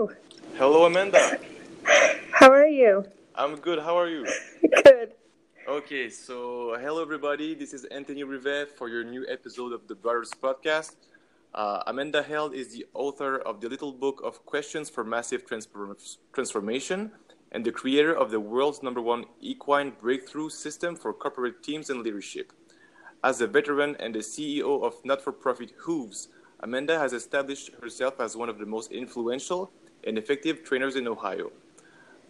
Hello. Hello, Amanda. How are you? I'm good. How are you? Good. Okay, so hello, everybody. This is Anthony Rivet for your new episode of the Brothers Podcast. Uh, Amanda Held is the author of the Little Book of Questions for Massive Transform- Transformation and the creator of the world's number one equine breakthrough system for corporate teams and leadership. As a veteran and the CEO of not for profit Hooves, Amanda has established herself as one of the most influential and effective trainers in Ohio.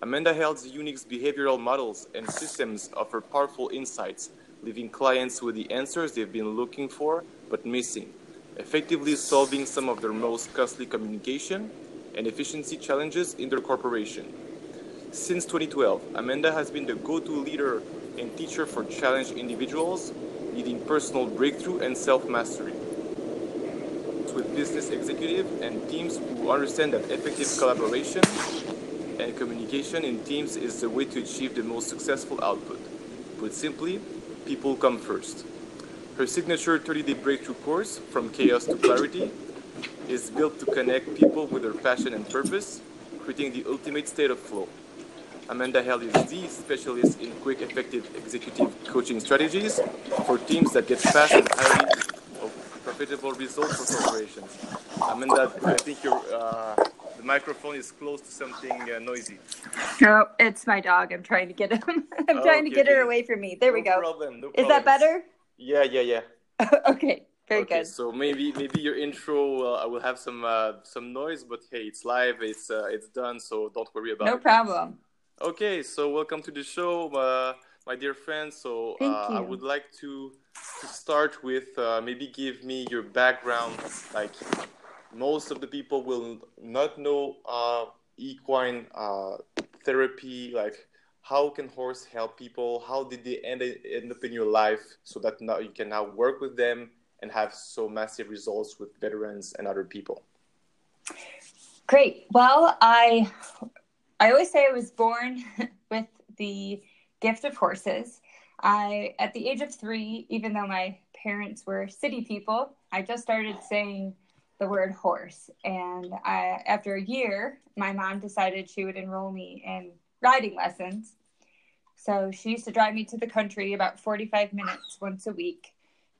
Amanda Held's unique behavioral models and systems offer powerful insights, leaving clients with the answers they've been looking for but missing, effectively solving some of their most costly communication and efficiency challenges in their corporation. Since 2012, Amanda has been the go to leader and teacher for challenged individuals, leading personal breakthrough and self mastery with business executives and teams who understand that effective collaboration and communication in teams is the way to achieve the most successful output. Put simply, people come first. Her signature 30 day breakthrough course, From Chaos to Clarity, is built to connect people with their passion and purpose, creating the ultimate state of flow. Amanda Held is the specialist in quick, effective executive coaching strategies for teams that get fast and highly profitable results for corporations. Amanda, I think your uh, the microphone is close to something uh, noisy. No, it's my dog. I'm trying to get him. I'm Oh, trying to okay, get her away from me. There we go. Problem, no Is that better? Yeah, yeah, yeah. okay. Very okay, good. so maybe maybe your intro uh, I will have some uh, some noise, but hey, it's live, it's uh, it's done, so don't worry about No it. No problem. Okay, so welcome to the show, uh, my dear friends. So uh, I would like to, to start with uh, maybe give me your background. Like most of the people will not know uh, equine uh, therapy. Like how can horse help people? How did they end, end up in your life so that now you can now work with them and have so massive results with veterans and other people? Great. Well, I I always say I was born with the gift of horses. I at the age of 3, even though my parents were city people, I just started saying the word horse. And I after a year, my mom decided she would enroll me in riding lessons. So she used to drive me to the country about 45 minutes once a week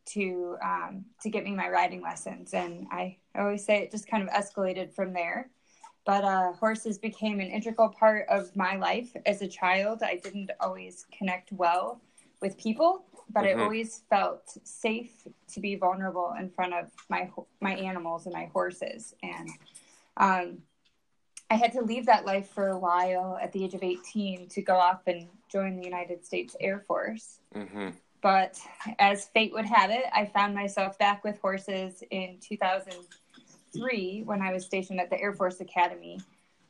to um, to get me my riding lessons. And I, I always say it just kind of escalated from there but uh, horses became an integral part of my life as a child. I didn't always connect well with people, but Mhm. I always felt safe to be vulnerable in front of my my animals and my horses. And um, I had to leave that life for a while at the age of 18 to go off and join the United States Air Force. Mm-hmm. But as fate would have it, I found myself back with horses in 2003 when I was stationed at the Air Force Academy.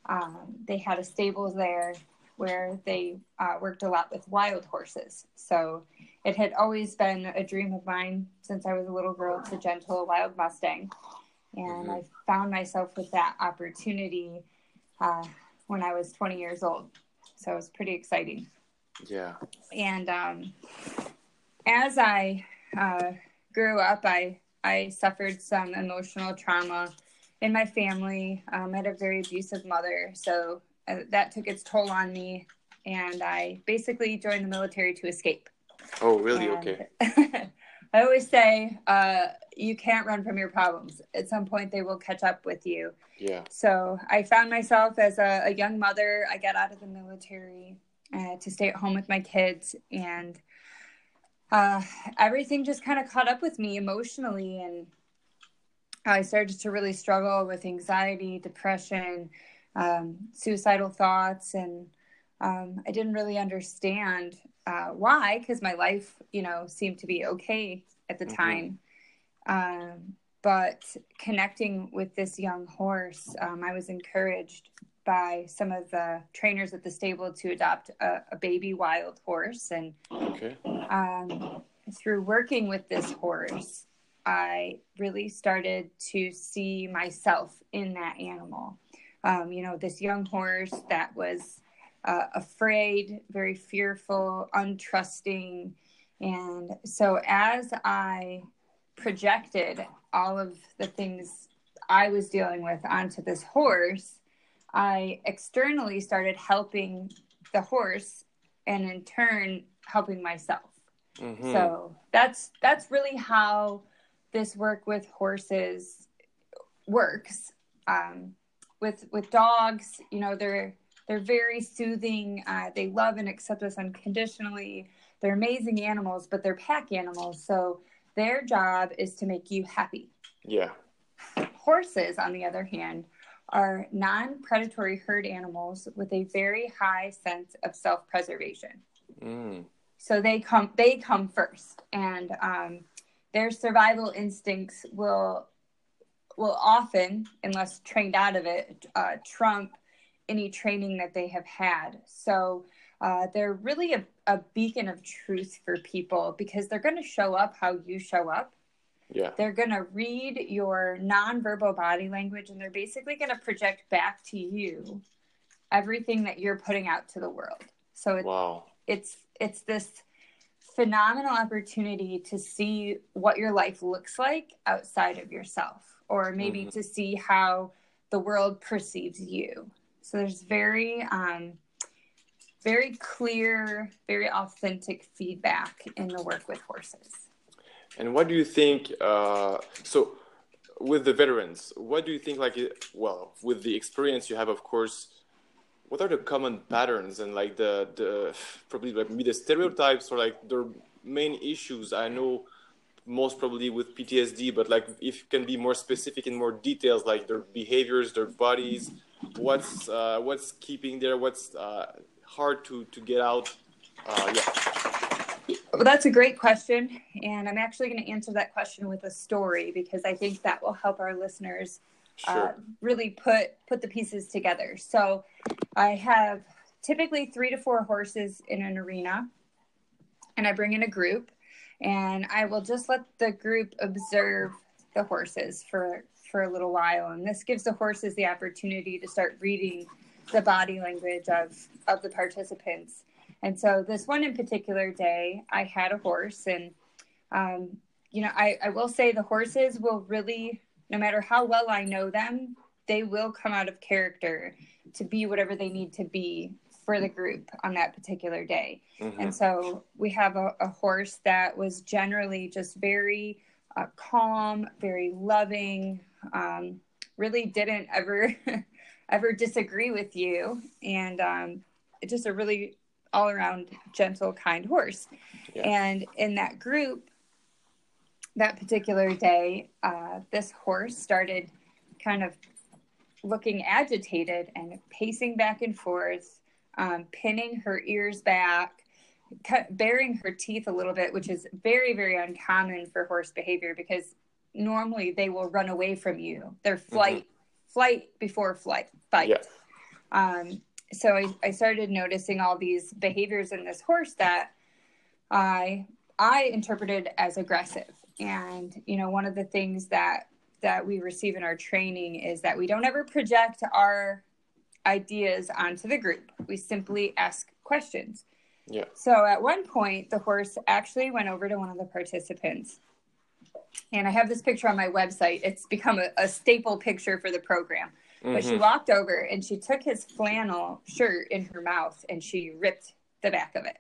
Um, they had a stables there where they uh, worked a lot with wild horses. So it had always been a dream of mine since I was a little girl to gentle a wild Mustang. And Mhm. I found myself with that opportunity uh, when I was 20 years old. So it was pretty exciting Yeah. and um, as I uh, grew up, I I suffered some emotional trauma in my family. Um, I had a very abusive mother, so that took its toll on me, and I basically joined the military to escape. Oh, really? And Okay. I always say uh, you can't run from your problems. At some point, they will catch up with you. Yeah. So I found myself as a, a young mother. I got out of the military uh, to stay at home with my kids, and uh, everything just kind of caught up with me emotionally. And I started to really struggle with anxiety, depression, um, suicidal thoughts, and um, I didn't really understand uh, why, because my life, you know, seemed to be okay at the Mhm. time. Um, but connecting with this young horse, um, I was encouraged by some of the trainers at the stable to adopt a, a baby wild horse. And Okay. um, through working with this horse, I really started to see myself in that animal. Um, you know, this young horse that was uh, afraid, very fearful, untrusting. And so as I projected all of the things I was dealing with onto this horse, I externally started helping the horse and in turn helping myself. Mm-hmm. So that's that's really how this work with horses works. Um, with with dogs, you know, they're they're very soothing. Uh, they love and accept us unconditionally. They're amazing animals, but they're pack animals, so their job is to make you happy. Yeah. Horses, on the other hand, are non-predatory herd animals with a very high sense of self-preservation. Mm. So they come they come first, and um, their survival instincts will will often, unless trained out of it, uh, trump any training that they have had. So uh, they're really a, a beacon of truth for people because they're going to show up how you show up. Yeah. They're going to read your nonverbal body language and they're basically going to project back to you everything that you're putting out to the world. So it's wow. it's it's this phenomenal opportunity to see what your life looks like outside of yourself or maybe mm-hmm. to see how the world perceives you. So there's very um, very clear, very authentic feedback in the work with horses. And what do you think? Uh, so, with the veterans, what do you think? Like, well, with the experience you have, of course, what are the common patterns and like the the probably like maybe the stereotypes or like the main issues? I know most probably with PTSD, but like if you can be more specific in more details, like their behaviors, their bodies, what's uh, what's keeping there, what's uh, hard to to get out. Uh, yeah. Well, that's a great question, and I'm actually going to answer that question with a story because I think that will help our listeners uh, sure. uh, really put put the pieces together. So, I have typically three to four horses in an arena, and I bring in a group, and I will just let the group observe the horses for for a little while, and this gives the horses the opportunity to start reading the body language of of the participants. And so this one in particular day, I had a horse, and um, you know, I, I will say the horses will really, no matter how well I know them, they will come out of character to be whatever they need to be for the group on that particular day. Mm-hmm. And so we have a, a, horse that was generally just very uh, calm, very loving, um, really didn't ever ever disagree with you, and um, just a really all around gentle, kind horse. Yeah. And in that group, that particular day, uh, this horse started kind of looking agitated and pacing back and forth, um, pinning her ears back, cut, baring her teeth a little bit, which is very, very uncommon for horse behavior because normally they will run away from you. Their flight mm-hmm flight before flight fight. Yeah. Um, so I, I started noticing all these behaviors in this horse that I I interpreted as aggressive. And you know, one of the things that that we receive in our training is that we don't ever project our ideas onto the group. We simply ask questions. Yeah. So at one point, the horse actually went over to one of the participants and I have this picture on my website. It's become a, a staple picture for the program. Mm-hmm. But she mm-hmm. walked over and she took his flannel shirt in her mouth and she ripped the back of it.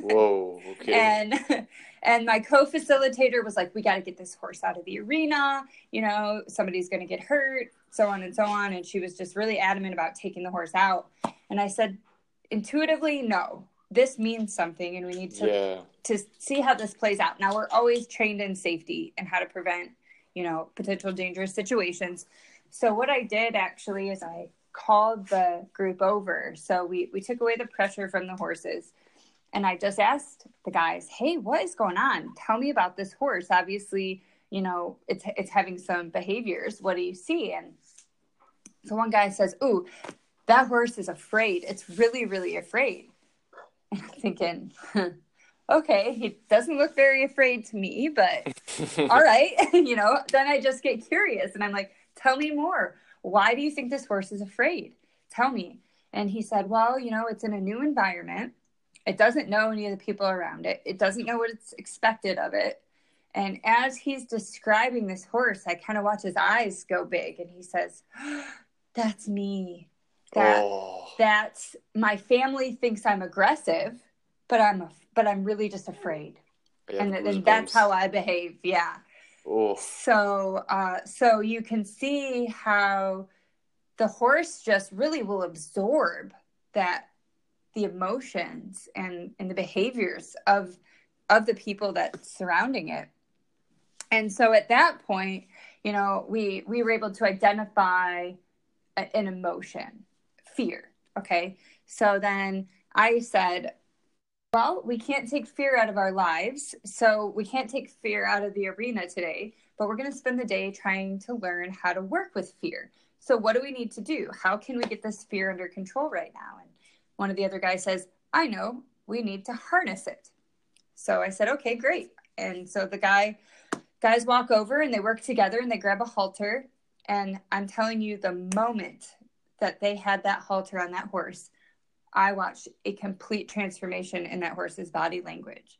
Whoa, okay. and and my co-facilitator was like, "We got to get this horse out of the arena. You know, somebody's going to get hurt, so on and so on." And she was just really adamant about taking the horse out. And I said, intuitively, no this means something and we need to yeah. to see how this plays out now we're always trained in safety and how to prevent you know potential dangerous situations so what i did actually is i called the group over so we we took away the pressure from the horses and i just asked the guys hey what is going on tell me about this horse obviously you know it's it's having some behaviors what do you see and so one guy says ooh that horse is afraid it's really really afraid And I'm thinking, okay, he doesn't look very afraid to me, but all right, you know, then I just get curious and I'm like, tell me more. Why do you think this horse is afraid? Tell me. And he said, well, you know, it's in a new environment. It doesn't know any of the people around it. It doesn't know what it's expected of it. And as he's describing this horse, I kind of watch his eyes go big and he says, That's me. that Oh, that's my family thinks I'm aggressive, but I'm a, but I'm really just afraid, and that's how I behave. Yeah. Oh, So uh, so you can see how the horse just really will absorb that the emotions and and the behaviors of of the people that surrounding it. And so at that point, you know, we we were able to identify a- an emotion, fear. Okay. So then I said, well, we can't take fear out of our lives. So we can't take fear out of the arena today, but we're going to spend the day trying to learn how to work with fear. So what do we need to do? How can we get this fear under control right now? And one of the other guys says, I know, we need to harness it. So I said, okay, great. And so the guy guys walk over and they work together and they grab a halter and I'm telling you the moment that they had that halter on that horse, I watched a complete transformation in that horse's body language.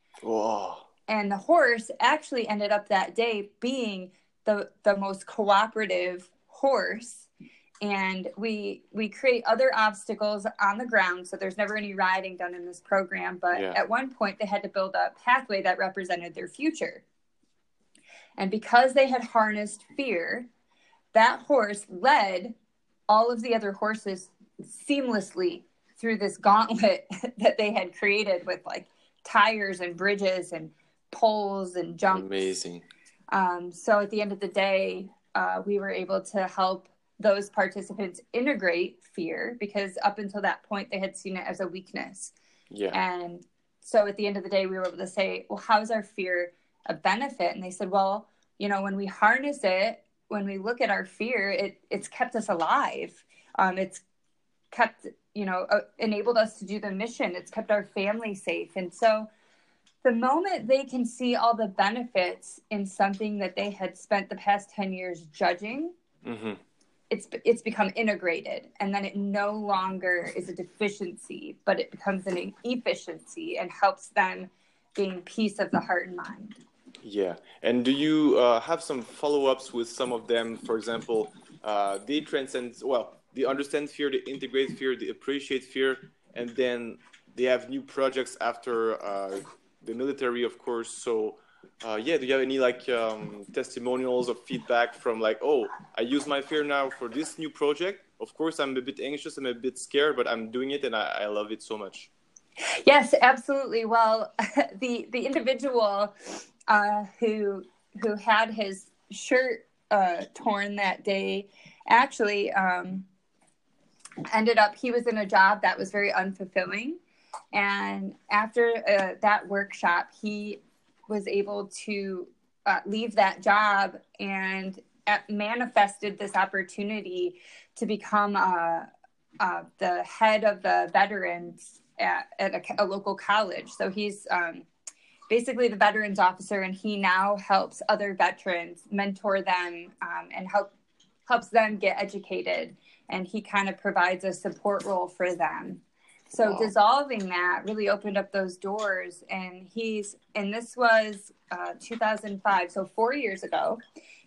And the horse actually ended up that day being the the most cooperative horse. And we we create other obstacles on the ground, so there's never any riding done in this program. But Yeah. at one point, they had to build a pathway that represented their future. And because they had harnessed fear, that horse led all of the other horses seamlessly through this gauntlet that they had created with like tires and bridges and poles and jumps. amazing. Um, so at the end of the day, uh, we were able to help those participants integrate fear because up until that point, they had seen it as a weakness. Yeah. And so at the end of the day, we were able to say, well, how's our fear a benefit? And they said, well, you know, when we harness it, when we look at our fear, it, it's kept us alive. Um, it's kept, you know, uh, enabled us to do the mission. It's kept our family safe. And so the moment they can see all the benefits in something that they had spent the past 10 years judging, hmm it's it's become integrated and then it no longer is a deficiency but it becomes an efficiency and helps them gain peace of the heart and mind Yeah. And do you uh, have some follow-ups with some of them? For example, uh, they transcend, well, they understand fear, they integrate fear, they appreciate fear, and then they have new projects after uh, the military, of course. So, uh, yeah, do you have any like um, testimonials or feedback from like, oh, I use my fear now for this new project? Of course, I'm a bit anxious, I'm a bit scared, but I'm doing it and I, I love it so much. yes absolutely well the the individual uh, who who had his shirt uh, torn that day actually um, ended up he was in a job that was very unfulfilling and after uh, that workshop he was able to uh, leave that job and uh, manifested this opportunity to become uh, uh, the head of the veterans at, at a, a local college. So he's um, basically the veterans officer, and he now helps other veterans mentor them um, and help helps them get educated. And he kind of provides a support role for them. So Wow. dissolving that really opened up those doors, and he's and this was uh, 2005, so four years ago,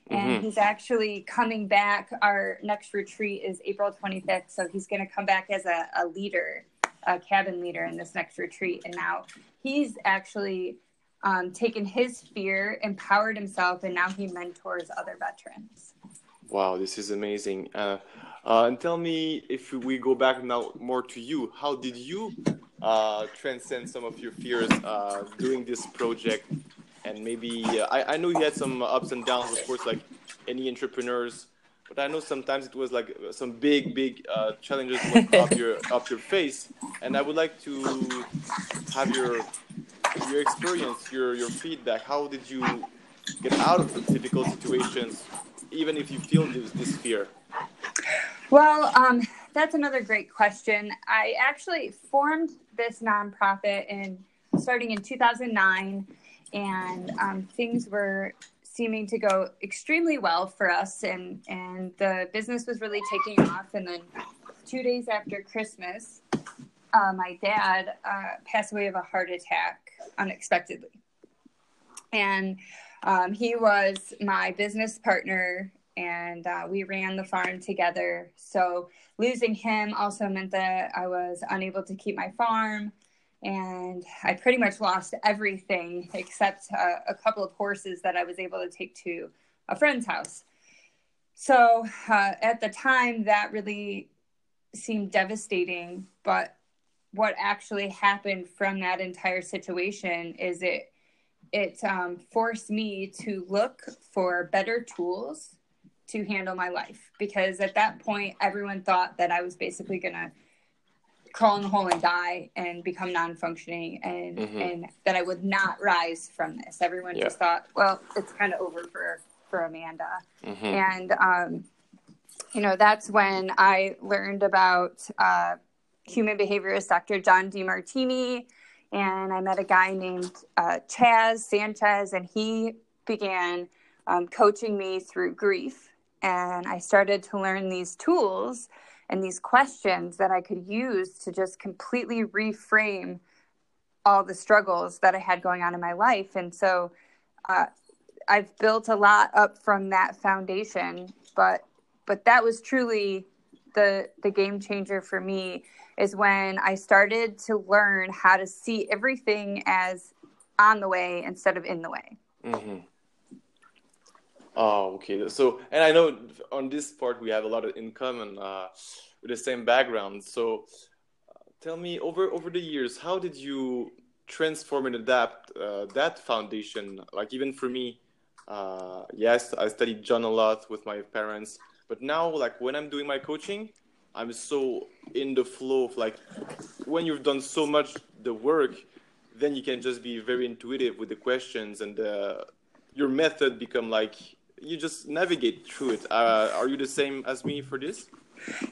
and Mhm. he's actually coming back. Our next retreat is April 25th, so he's going to come back as a, a leader, a cabin leader in this next retreat, and now he's actually um, taken his fear, empowered himself, and now he mentors other veterans. Wow, this is amazing. Uh, uh, and tell me if we go back now more to you, how did you uh, transcend some of your fears uh, doing this project? And maybe uh, I, I know you had some ups and downs, of course, like any entrepreneurs. But I know sometimes it was like some big, big uh, challenges went up your up your face. And I would like to have your your experience, your your feedback. How did you get out of the difficult situations, even if you feel this, this fear? Well, um, that's another great question. I actually formed this nonprofit in starting in 2009, and um, things were seeming to go extremely well for us, and and the business was really taking off. And then two days after Christmas, uh, my dad uh, passed away of a heart attack unexpectedly, and um, he was my business partner and uh, we ran the farm together. So losing him also meant that I was unable to keep my farm, and I pretty much lost everything except uh, a couple of horses that I was able to take to a friend's house. So uh, at the time, that really seemed devastating. But what actually happened from that entire situation is it it um, forced me to look for better tools to handle my life because at that point everyone thought that I was basically gonna crawl in the hole and die and become non-functioning and mm-hmm. and that I would not rise from this. Everyone yeah. just thought, well, it's kind of over for for Amanda. Mm-hmm. And um, you know, that's when I learned about uh, human behaviorist Dr. John Demartini and I met a guy named uh, Chaz Sanchez, and he began um, coaching me through grief. And I started to learn these tools and these questions that I could use to just completely reframe all the struggles that I had going on in my life. And so uh, I've built a lot up from that foundation, but but that was truly the the game changer for me is when I started to learn how to see everything as on the way instead of in the way. Mm-hmm. Oh, okay. So, and I know on this part we have a lot of in common uh, with the same background. So, uh, tell me over over the years, how did you transform and adapt uh, that foundation? Like even for me, uh, yes, I studied John a lot with my parents, but now, like when I'm doing my coaching, I'm so in the flow of like when you've done so much the work, then you can just be very intuitive with the questions and uh, your method become like you just navigate through it. Uh, are you the same as me for this?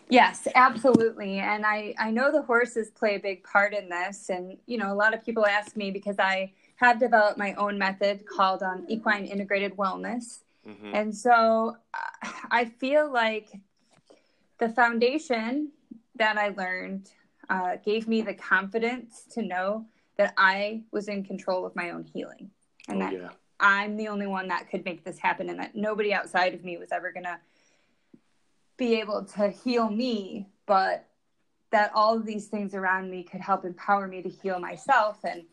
Yes, absolutely. And I, I know the horses play a big part in this. And, you know, a lot of people ask me because I have developed my own method called um, Equine Integrated Wellness. Mm-hmm. And so uh, I feel like the foundation that I learned uh, gave me the confidence to know that I was in control of my own healing and oh, that yeah. I'm the only one that could make this happen and that nobody outside of me was ever going to be able to heal me, but that all of these things around me could help empower me to heal myself. And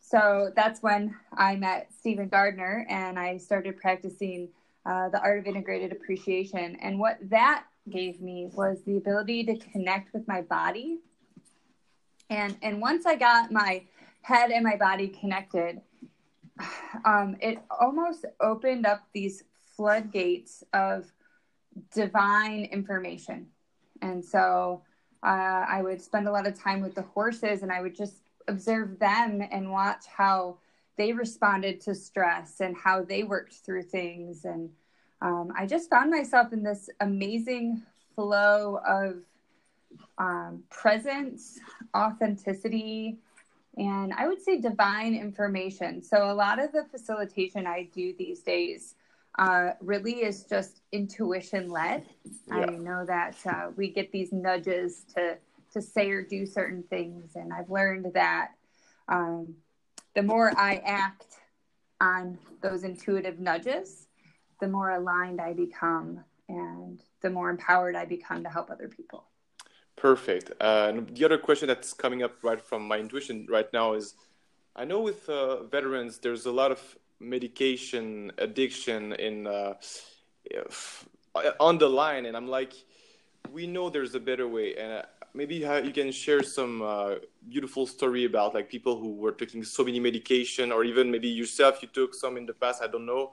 so that's when I met Stephen Gardner and I started practicing uh, the art of integrated appreciation. And what that gave me was the ability to connect with my body. And and once I got my head and my body connected, um, it almost opened up these floodgates of divine information. And so uh, I would spend a lot of time with the horses and I would just observe them and watch how they responded to stress and how they worked through things. And um, I just found myself in this amazing flow of um, presence, authenticity, and I would say divine information. So, a lot of the facilitation I do these days uh, really is just intuition led. Yeah. I know that uh, we get these nudges to to say or do certain things, and I've learned that um, the more I act on those intuitive nudges, the more aligned I become and the more empowered I become to help other people. Perfect. Uh, and the other question that's coming up right from my intuition right now is I know with uh, veterans, there's a lot of medication addiction in uh, on the line, and I'm like, we know there's a better way, and uh, maybe you can share some uh, beautiful story about like people who were taking so many medication, or even maybe yourself, you took some in the past. I don't know,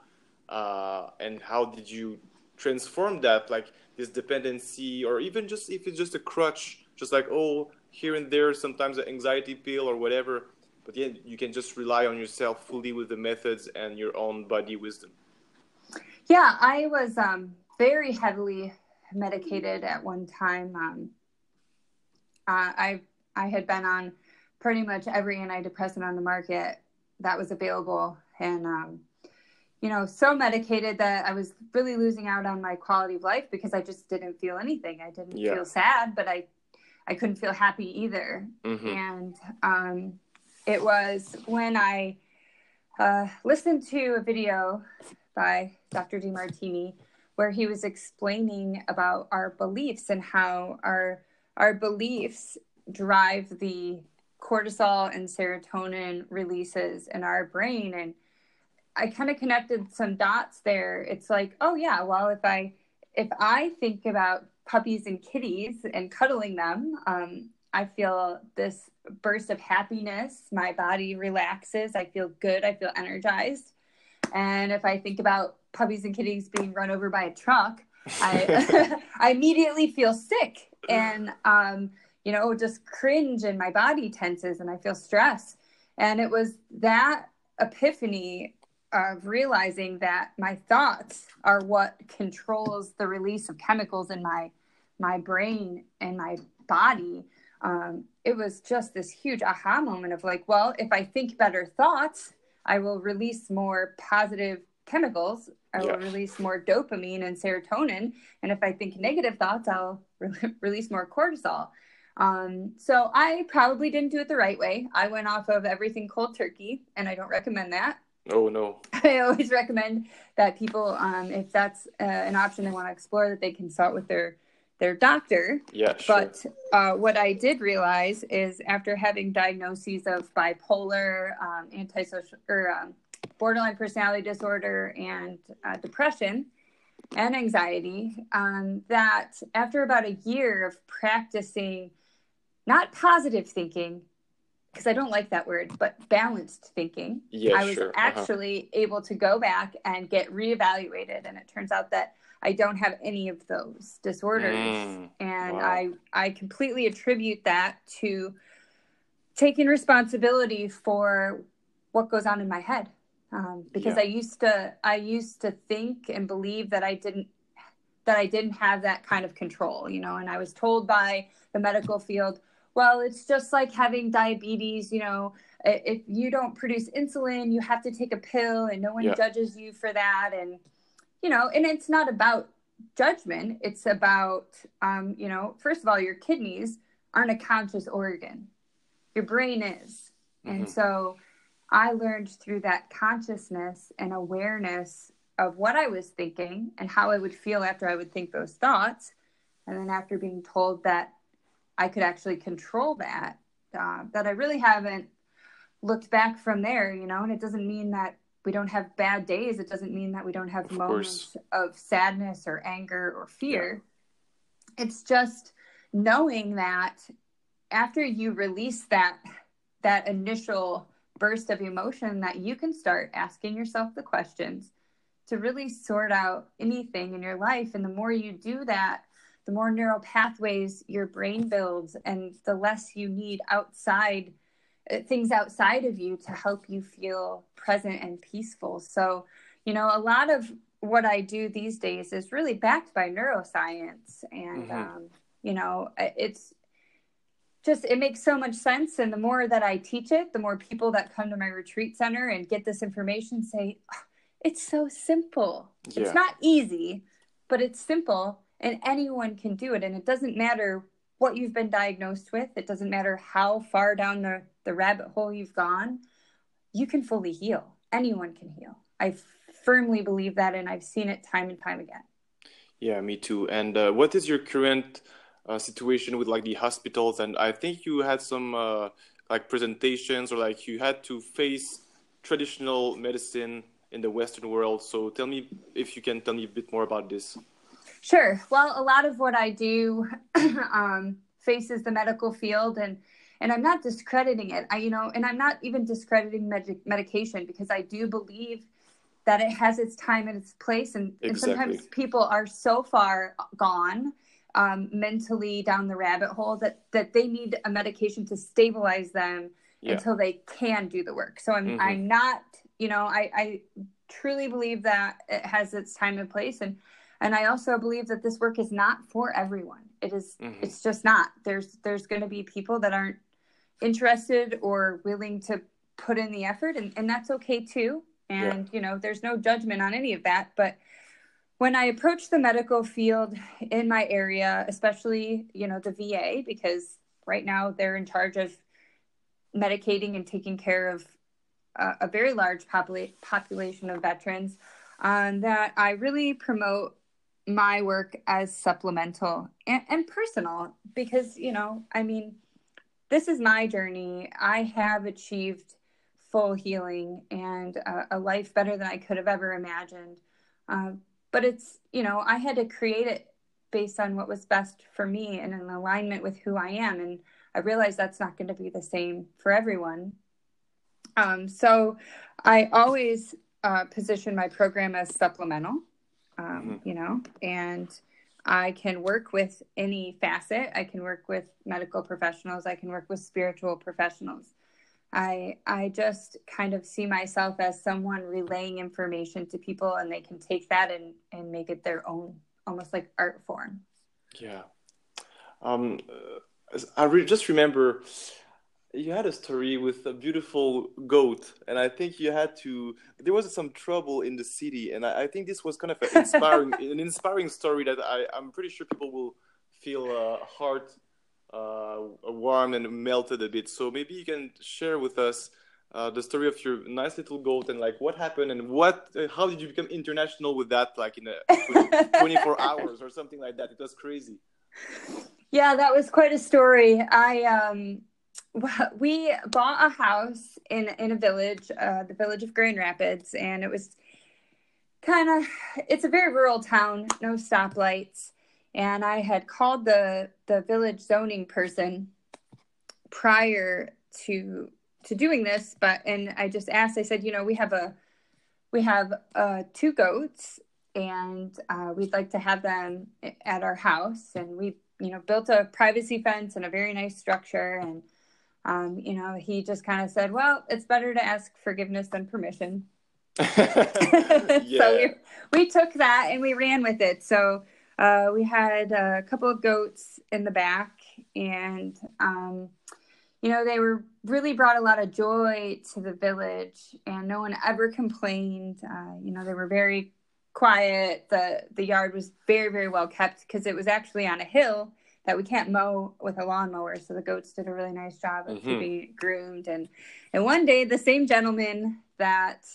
uh, and how did you transform that like this dependency or even just if it's just a crutch just like oh here and there sometimes an anxiety pill or whatever but yeah you can just rely on yourself fully with the methods and your own body wisdom. Yeah i was um, very heavily medicated at one time. Um, uh, i i had been on pretty much every antidepressant on the market that was available and um, you know, so medicated that I was really losing out on my quality of life because I just didn't feel anything. I didn't yeah. feel sad, but I I couldn't feel happy either. Mm-hmm. And um, it was when I uh, listened to a video by Dr. Demartini where he was explaining about our beliefs and how our our beliefs drive the cortisol and serotonin releases in our brain and I kind of connected some dots there. It's like, oh yeah, well if I if I think about puppies and kitties and cuddling them, um, I feel this burst of happiness. My body relaxes. I feel good. I feel energized. And if I think about puppies and kitties being run over by a truck, I I immediately feel sick and um, you know just cringe and my body tenses and I feel stress. And it was that epiphany of realizing that my thoughts are what controls the release of chemicals in my my brain and my body. Um, it was just this huge aha moment of like well if i think better thoughts i will release more positive chemicals. I will release more dopamine and serotonin. And if i think negative thoughts i'll re- release more cortisol. Um, so i probably didn't do it the right way. I went off of everything cold turkey and i don't recommend that Oh no! I always recommend that people, um, if that's uh, an option they want to explore, that they consult with their their doctor. Yeah, sure. But uh, what I did realize is after having diagnoses of bipolar, um, antisocial, or um, borderline personality disorder, and uh, depression and anxiety, um, that after about a year of practicing not positive thinking, because I don't like that word, but balanced thinking. Yeah, I was sure. Uh-huh. actually able to go back and get reevaluated, and it turns out that I don't have any of those disorders, Mm, and wow. I I completely attribute that to taking responsibility for what goes on in my head. Um, because Yeah. I used to I used to think and believe that I didn't that I didn't have that kind of control, you know, and I was told by the medical field, well, it's just like having diabetes, you know, if you don't produce insulin, you have to take a pill and no one Yeah. judges you for that. And, you know, and it's not about judgment. It's about, um, you know, first of all, your kidneys aren't a conscious organ, your brain is. And Mhm. so I learned through that consciousness and awareness of what I was thinking and how I would feel after I would think those thoughts. And then after being told that I could actually control that, uh, that I really haven't looked back from there, you know, and it doesn't mean that we don't have bad days. It doesn't mean that we don't have Of moments of sadness or anger or fear. It's just knowing that after you release that that initial burst of emotion that you can start asking yourself the questions to really sort out anything in your life and the more you do that the more neural pathways your brain builds and the less you need outside uh, things outside of you to help you feel present and peaceful so you know a lot of what i do these days is really backed by neuroscience and Mhm. um, you know it's just it makes so much sense and the more that i teach it the more people that come to my retreat center and get this information say "Oh, it's so simple Yeah. it's not easy but it's simple and anyone can do it and it doesn't matter what you've been diagnosed with it doesn't matter how far down the, the rabbit hole you've gone you can fully heal anyone can heal i firmly believe that and i've seen it time and time again Yeah, me too. And uh, what is your current uh, situation with like the hospitals? And I think you had some uh, like presentations or like you had to face traditional medicine in the Western world. So tell me if you can tell me a bit more about this. Sure. Well, a lot of what I do um, faces the medical field, and and I'm not discrediting it. I, you know, and I'm not even discrediting med- medication because I do believe that it has its time and its place, and, and sometimes people are so far gone um, mentally down the rabbit hole that that they need a medication to stabilize them Yeah. until they can do the work. So I'm Mhm. I'm not, you know, I, I truly believe that it has its time and place and and I also believe that this work is not for everyone. It is- Mhm. it's just not. There's there's gonna be people that aren't interested or willing to put in the effort and, and that's okay too. And you know, there's no judgment on any of that. But when I approach the medical field in my area, especially, you know, the VA, because right now they're in charge of medicating and taking care of uh, a very large popula- population of veterans, um, that I really promote my work as supplemental and, and personal because you know i mean this is my journey. I have achieved full healing and a, life better than i could have ever imagined. Uh, but it's you know i had to create it based on what was best for me and in alignment with who i am. And i realized that's not going to be the same for everyone. Um, so i always uh, position my program as supplemental um, mm-hmm. you know, and I can work with any facet. I can work with medical professionals. I can work with spiritual professionals. I I just kind of see myself as someone relaying information to people, and they can take that and and make it their own, almost like art form. Yeah, um, I re- just remember you had a story with a beautiful goat and i think you had to there was some trouble in the city and i, I think this was kind of an inspiring an inspiring story that I, i'm pretty sure people will feel uh, heart uh, warm and melted a bit. So maybe you can share with us uh, the story of your nice little goat and like what happened and what uh, how did you become international with that like in a 24 hours or something like that? It was crazy. Yeah that was quite a story. I um we bought a house in in a village, uh, the village of Grand Rapids, and it was kind of it's a very rural town, no stoplights, and I had called the the village zoning person prior to to doing this, but and I just asked. I said, you know, we have a we have uh, two goats, and uh, we'd like to have them at our house, and we you know built a privacy fence and a very nice structure and um, you know, he just kind of said, well, it's better to ask forgiveness than permission. yeah. so we, we took that and we ran with it. So uh, we had a couple of goats in the back, and um, you know they were really brought a lot of joy to the village, and no one ever complained. Uh, you know they were very quiet. the The yard was very very well kept because it was actually on a hill, that we can't mow with a lawnmower. So the goats did a really nice job of mm-hmm. keeping groomed. And and one day, the same gentleman that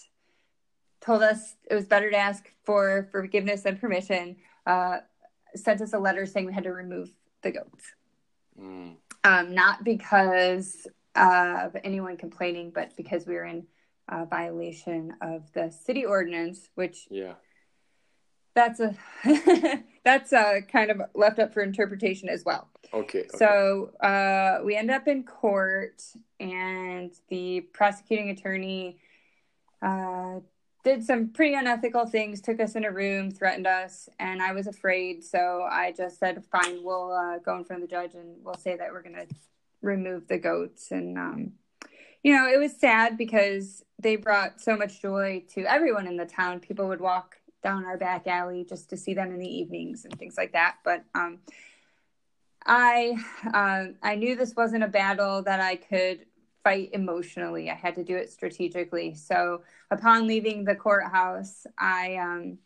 told us it was better to ask for forgiveness than permission uh, sent us a letter saying we had to remove the goats. Mm. Um, not because of anyone complaining, but because we were in violation of the city ordinance, which yeah that's a that's a kind of left up for interpretation as well. Okay. okay. So uh, we end up in court, and the prosecuting attorney uh, did some pretty unethical things. Took us in a room, threatened us, and I was afraid. So I just said, "Fine, we'll uh, go in front of the judge, and we'll say that we're going to remove the goats." And um, you know, it was sad because they brought so much joy to everyone in the town. People would walk down our back alley just to see them in the evenings and things like that. But um, I uh, I knew this wasn't a battle that I could fight emotionally. I had to do it strategically. So upon leaving the courthouse, I um,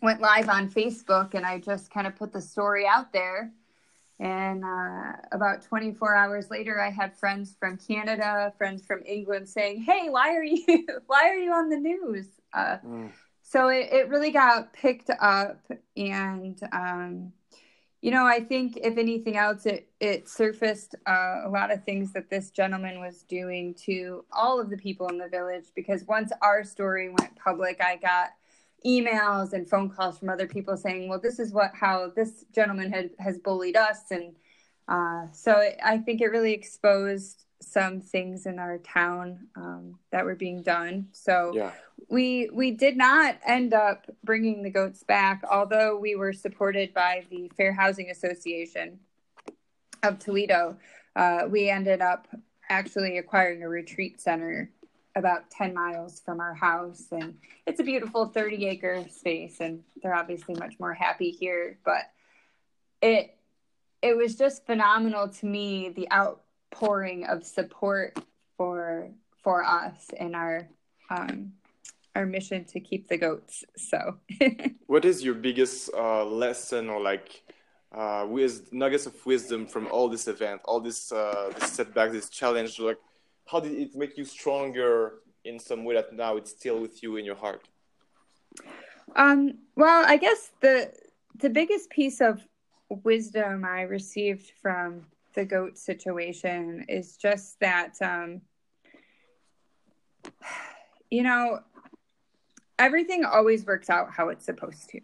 went live on Facebook and I just kind of put the story out there. And uh, about 24 hours later, I had friends from Canada, friends from England saying, "Hey, why are you why are you on the news?" Uh, mm so it, it really got picked up and um, you know i think if anything else it, it surfaced uh, a lot of things that this gentleman was doing to all of the people in the village because once our story went public i got emails and phone calls from other people saying well this is what how this gentleman had, has bullied us. And uh, so it, i think it really exposed some things in our town um, that were being done. So yeah. we we did not end up bringing the goats back, although we were supported by the Fair Housing Association of Toledo. Uh, we ended up actually acquiring a retreat center about 10 miles from our house and it's a beautiful 30 acre space and they're obviously much more happy here but it it was just phenomenal to me the out pouring of support for for us in our um, our mission to keep the goats. So, what is your biggest uh, lesson or like uh, with nuggets of wisdom from all this event, all this uh, this setback, this challenge? Like, how did it make you stronger in some way that now it's still with you in your heart? Um, well, I guess the the biggest piece of wisdom I received from the goat situation is just that, um, you know, everything always works out how it's supposed to.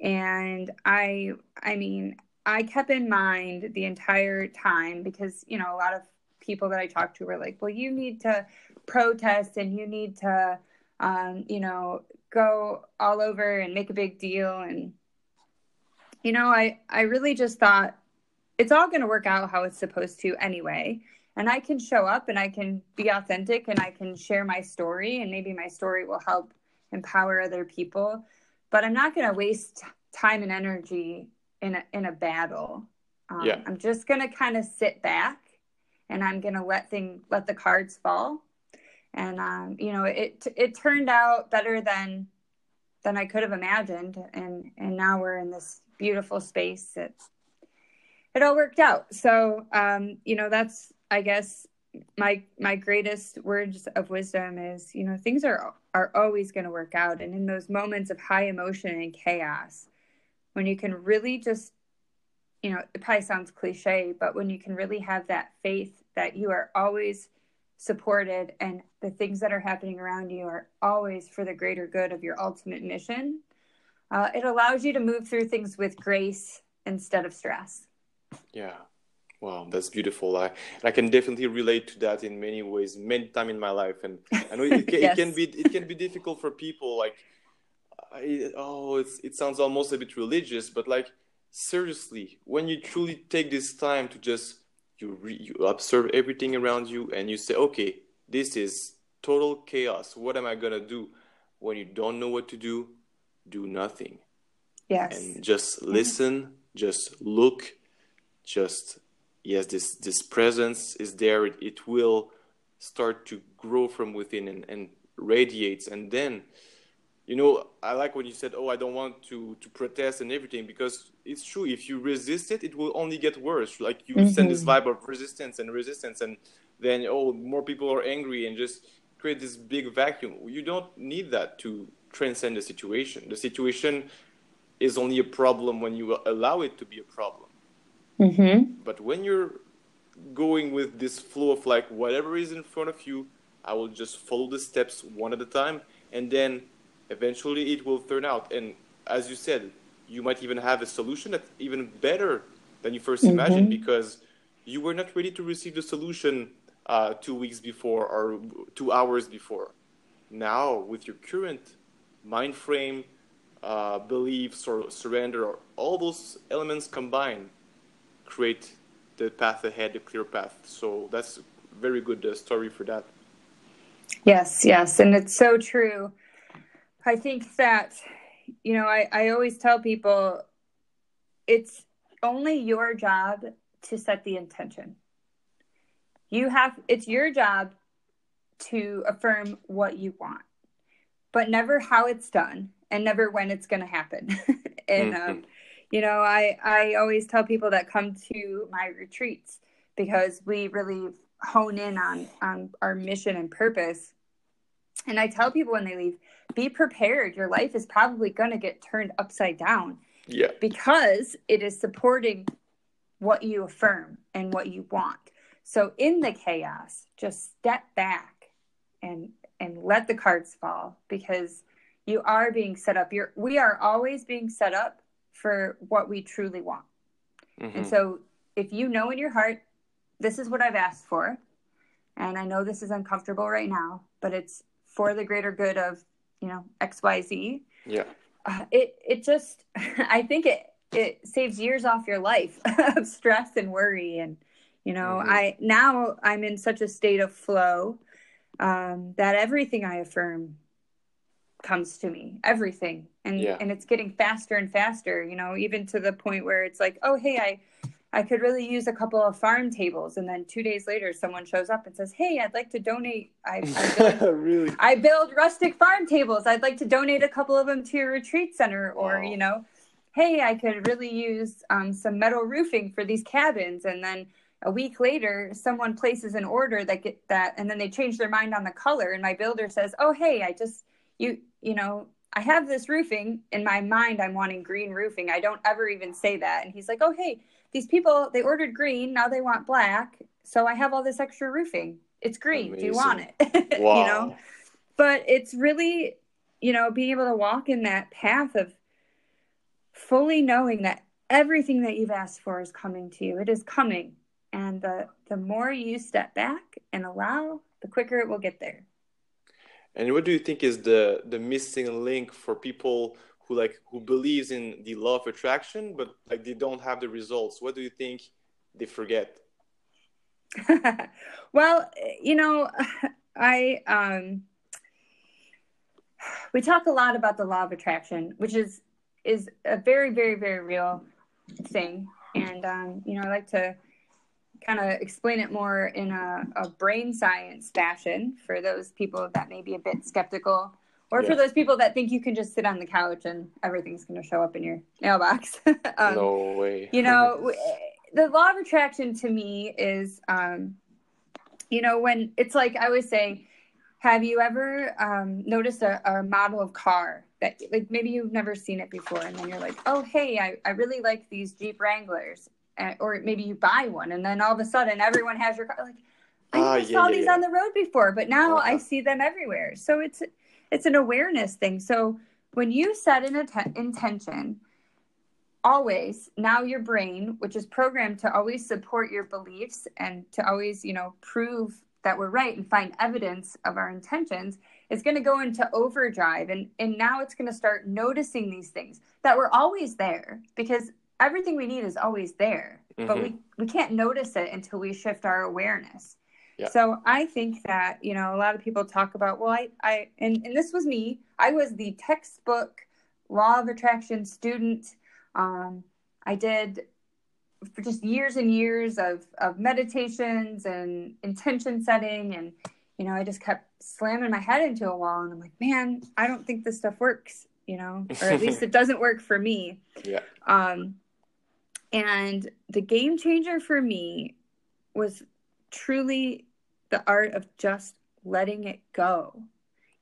And I, I mean, I kept in mind the entire time because, you know, a lot of people that I talked to were like, well, you need to protest and you need to, um, you know, go all over and make a big deal. And, you know, I, I really just thought it's all going to work out how it's supposed to anyway. And I can show up and I can be authentic and I can share my story and maybe my story will help empower other people. But I'm not going to waste time and energy in a, in a battle. Um, yeah. I'm just going to kind of sit back and I'm going to let thing let the cards fall. And um, you know, it it turned out better than than I could have imagined, and and now we're in this beautiful space. It's it all worked out. So um, you know, that's I guess my my greatest words of wisdom is you know things are are always going to work out and in those moments of high emotion and chaos when you can really just you know, it probably sounds cliche, but when you can really have that faith that you are always supported and the things that are happening around you are always for the greater good of your ultimate mission, uh, it allows you to move through things with grace instead of stress. Yeah. Wow, that's beautiful. I I can definitely relate to that in many ways, many time in my life, and I know it, can, yes. it can be it can be difficult for people. Like, I, oh, it's it sounds almost a bit religious, but like seriously, when you truly take this time to just you re, you observe everything around you and you say, okay, this is total chaos. What am I gonna do? When you don't know what to do, do nothing. Yes. And just listen, mm-hmm. just look, just yes, this this presence is there. It, it will start to grow from within and, and radiates and then you know i like when you said oh i don't want to to protest and everything because it's true if you resist it it will only get worse like you mm-hmm. send this mm-hmm. vibe of resistance and resistance and then oh more people are angry and just create this big vacuum you don't need that to transcend the situation the situation is only a problem when you allow it to be a problem mm-hmm. but when you're going with this flow of like whatever is in front of you i will just follow the steps one at a time and then eventually it will turn out. And as you said, you might even have a solution that's even better than you 1st mm-hmm. imagined because you were not ready to receive the solution uh, two weeks before or two hours before. Now, with your current mind frame, uh, beliefs, or surrender, or all those elements combined, create the path ahead, the clear path. So that's a very good uh, story for that. Yes, yes, and it's so true. I think that, you know, I, I always tell people it's only your job to set the intention. You have, it's your job to affirm what you want, but never how it's done and never when it's going to happen. and, mm-hmm. um, you know, I, I always tell people that come to my retreats because we really hone in on, on our mission and purpose. And I tell people when they leave, be prepared. Your life is probably going to get turned upside down. Yeah. Because it is supporting what you affirm and what you want. So in the chaos, just step back and and let the cards fall because you are being set up. You're we are always being set up for what we truly want. Mm-hmm. And so if you know in your heart, this is what I've asked for, and I know this is uncomfortable right now, but it's for the greater good of you know xyz yeah uh, it it just i think it it saves years off your life of stress and worry and you know mm-hmm. i now i'm in such a state of flow um, that everything i affirm comes to me everything and yeah. and it's getting faster and faster you know even to the point where it's like oh hey i I could really use a couple of farm tables. And then two days later, someone shows up and says, Hey, I'd like to donate. I, I, build, really? I build rustic farm tables. I'd like to donate a couple of them to your retreat center. Or, wow. you know, hey, I could really use um, some metal roofing for these cabins. And then a week later, someone places an order that get that, and then they change their mind on the color. And my builder says, Oh, hey, I just, you, you know, I have this roofing in my mind. I'm wanting green roofing. I don't ever even say that. And he's like, oh, hey, these people, they ordered green. Now they want black. So I have all this extra roofing. It's green. Amazing. Do you want it? Wow. you know? But it's really, you know, being able to walk in that path of fully knowing that everything that you've asked for is coming to you. It is coming. And the, the more you step back and allow, the quicker it will get there. And what do you think is the the missing link for people who like who believes in the law of attraction but like they don't have the results? What do you think they forget? well, you know, I um we talk a lot about the law of attraction, which is is a very very very real thing and um, you know i like to kind of explain it more in a, a, brain science fashion for those people that may be a bit skeptical or yeah. for those people that think you can just sit on the couch and everything's going to show up in your mailbox. Um, no way. you know the law of attraction to me is um, you know when it's like i always say have you ever um, noticed a, a model of car that like maybe you've never seen it before and then you're like oh hey i, I really like these jeep wranglers or maybe you buy one and then all of a sudden everyone has your car like i uh, yeah, saw yeah, these yeah. on the road before but now uh-huh. i see them everywhere so it's it's an awareness thing so when you set an att- intention always now your brain which is programmed to always support your beliefs and to always you know prove that we're right and find evidence of our intentions is going to go into overdrive and and now it's going to start noticing these things that were always there because everything we need is always there mm-hmm. but we we can't notice it until we shift our awareness yeah. so i think that you know a lot of people talk about well i i and, and this was me i was the textbook law of attraction student um, i did for just years and years of of meditations and intention setting and you know i just kept slamming my head into a wall and I'm like, man, I don't think this stuff works, you know, or at least it doesn't work for me. Yeah. Um, and the game changer for me was truly the art of just letting it go.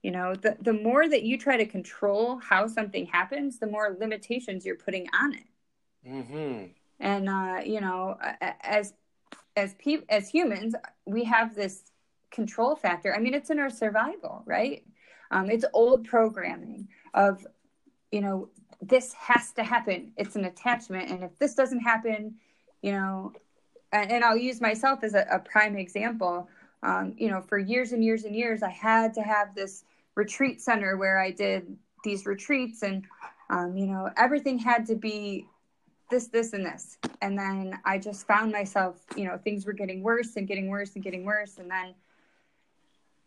You know, the, the more that you try to control how something happens, the more limitations you're putting on it. Mm-hmm. And, uh, you know, as, as, pe- as humans, we have this control factor. I mean, it's in our survival, right? Um, it's old programming of, you know, this has to happen. It's an attachment. And if this doesn't happen, you know, and, and I'll use myself as a, a prime example. Um, you know, for years and years and years, I had to have this retreat center where I did these retreats and, um, you know, everything had to be this, this, and this. And then I just found myself, you know, things were getting worse and getting worse and getting worse. And then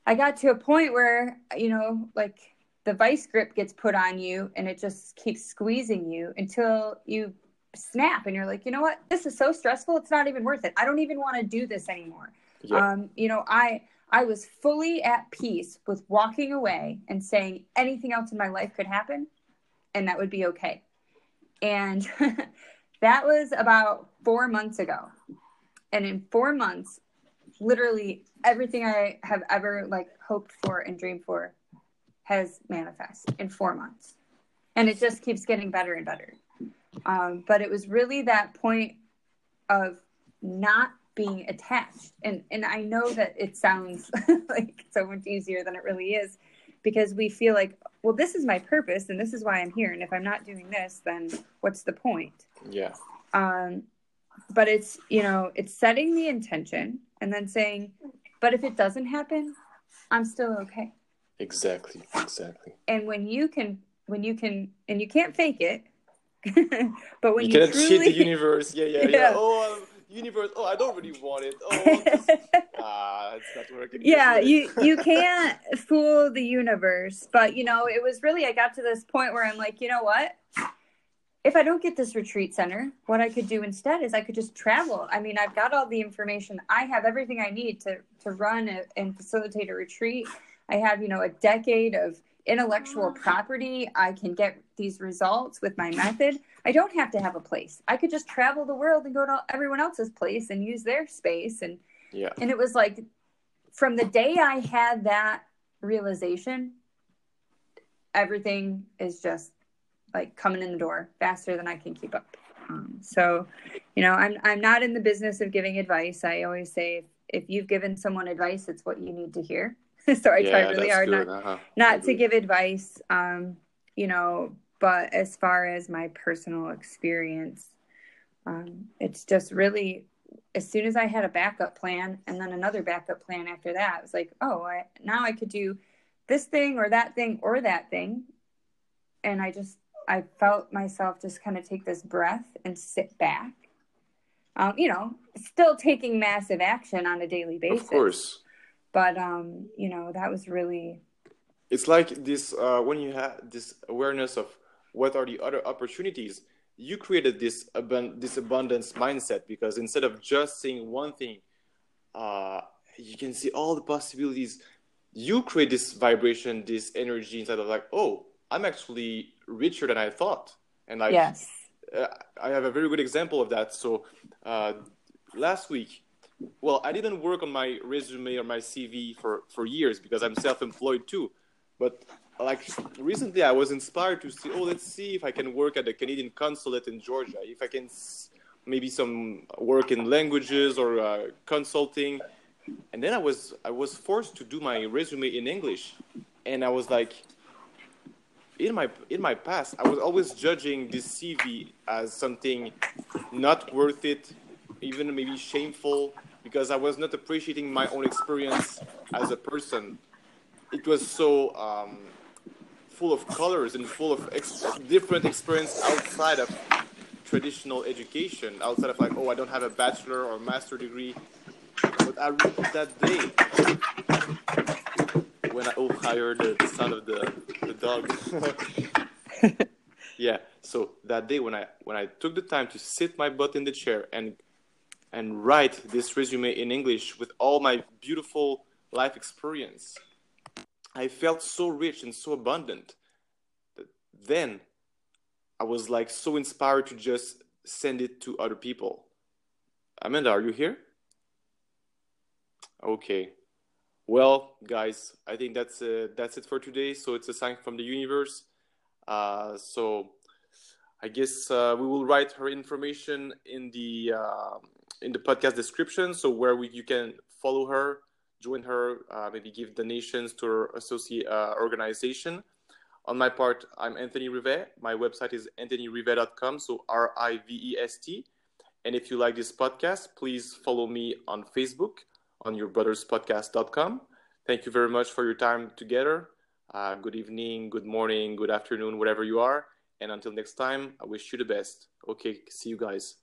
I got to a point where, you know, like the vice grip gets put on you and it just keeps squeezing you until you snap and you're like, you know what? This is so stressful. It's not even worth it. I don't even want to do this anymore. Yeah. Um, you know, I, I was fully at peace with walking away and saying anything else in my life could happen and that would be okay. And that was about four months ago. And in four months, literally everything I have ever like hoped for and dreamed for has manifest in four months. And it just keeps getting better and better. Um, but it was really that point of not being attached. And and I know that it sounds like so much easier than it really is because we feel like, well, this is my purpose and this is why I'm here. And if I'm not doing this, then what's the point? Yeah. Um, but it's, you know, it's setting the intention and then saying, but if it doesn't happen, I'm still okay. Exactly. Exactly. And when you can, when you can, and you can't fake it, but when you, you cannot truly... cheat the universe. Yeah, yeah, yeah. yeah. Oh, universe. Oh, I don't really want it. Oh, ah, it's not working. Yeah, you you can't fool the universe. But you know, it was really. I got to this point where I'm like, you know what? if I don't get this retreat center, what I could do instead is I could just travel. I mean, I've got all the information. I have everything I need to to run a, and facilitate a retreat. I have, you know, a decade of intellectual property. I can get these results with my method. I don't have to have a place. I could just travel the world and go to everyone else's place and use their space and yeah. And it was like from the day I had that realization everything is just like coming in the door faster than I can keep up. Um, so, you know, I'm I'm not in the business of giving advice. I always say if, if you've given someone advice, it's what you need to hear. so I yeah, try really hard good. not uh-huh. not to give advice. Um, you know, but as far as my personal experience, um, it's just really as soon as I had a backup plan and then another backup plan after that, it was like, oh, I, now I could do this thing or that thing or that thing. And I just, I felt myself just kind of take this breath and sit back. Um, you know, still taking massive action on a daily basis. Of course. But, um, you know, that was really. It's like this uh, when you have this awareness of what are the other opportunities you created this abund- this abundance mindset because instead of just seeing one thing uh, you can see all the possibilities. You create this vibration this energy inside of like oh i'm actually richer than i thought. And like yes. uh, i have a very good example of that. So uh, last week well i didn't work on my resume or my cv for for years because i'm self-employed too. But like recently i was inspired to see oh let's see if i can work at the canadian consulate in georgia if i can maybe some work in languages or uh, consulting. And then i was i was forced to do my resume in english. And i was like in my in my past i was always judging this cv as something not worth it even maybe shameful because i was not appreciating my own experience as a person it was so um, full of colors and full of ex- different experience outside of traditional education, outside of like, oh, I don't have a bachelor or master degree. But I that day when I oh heard the, the sound of the the dog. yeah. So that day when I when I took the time to sit my butt in the chair and and write this resume in English with all my beautiful life experience I felt so rich and so abundant that then I was like so inspired to just send it to other people. Amanda, are you here? Okay. Well, guys, I think that's uh, that's it for today. So it's a sign from the universe. Uh, so I guess uh, we will write her information in the uh, in the podcast description, so where we, you can follow her join her, uh, maybe give donations to her associate uh, organization. On my part, I'm Anthony Rivest. My website is anthonyrivest.com, so R I V E S T. And if you like this podcast, please follow me on Facebook on yourbrotherspodcast.com. Thank you very much for your time together. Uh, good evening, good morning, good afternoon, whatever you are. And until next time, I wish you the best. Okay, see you guys.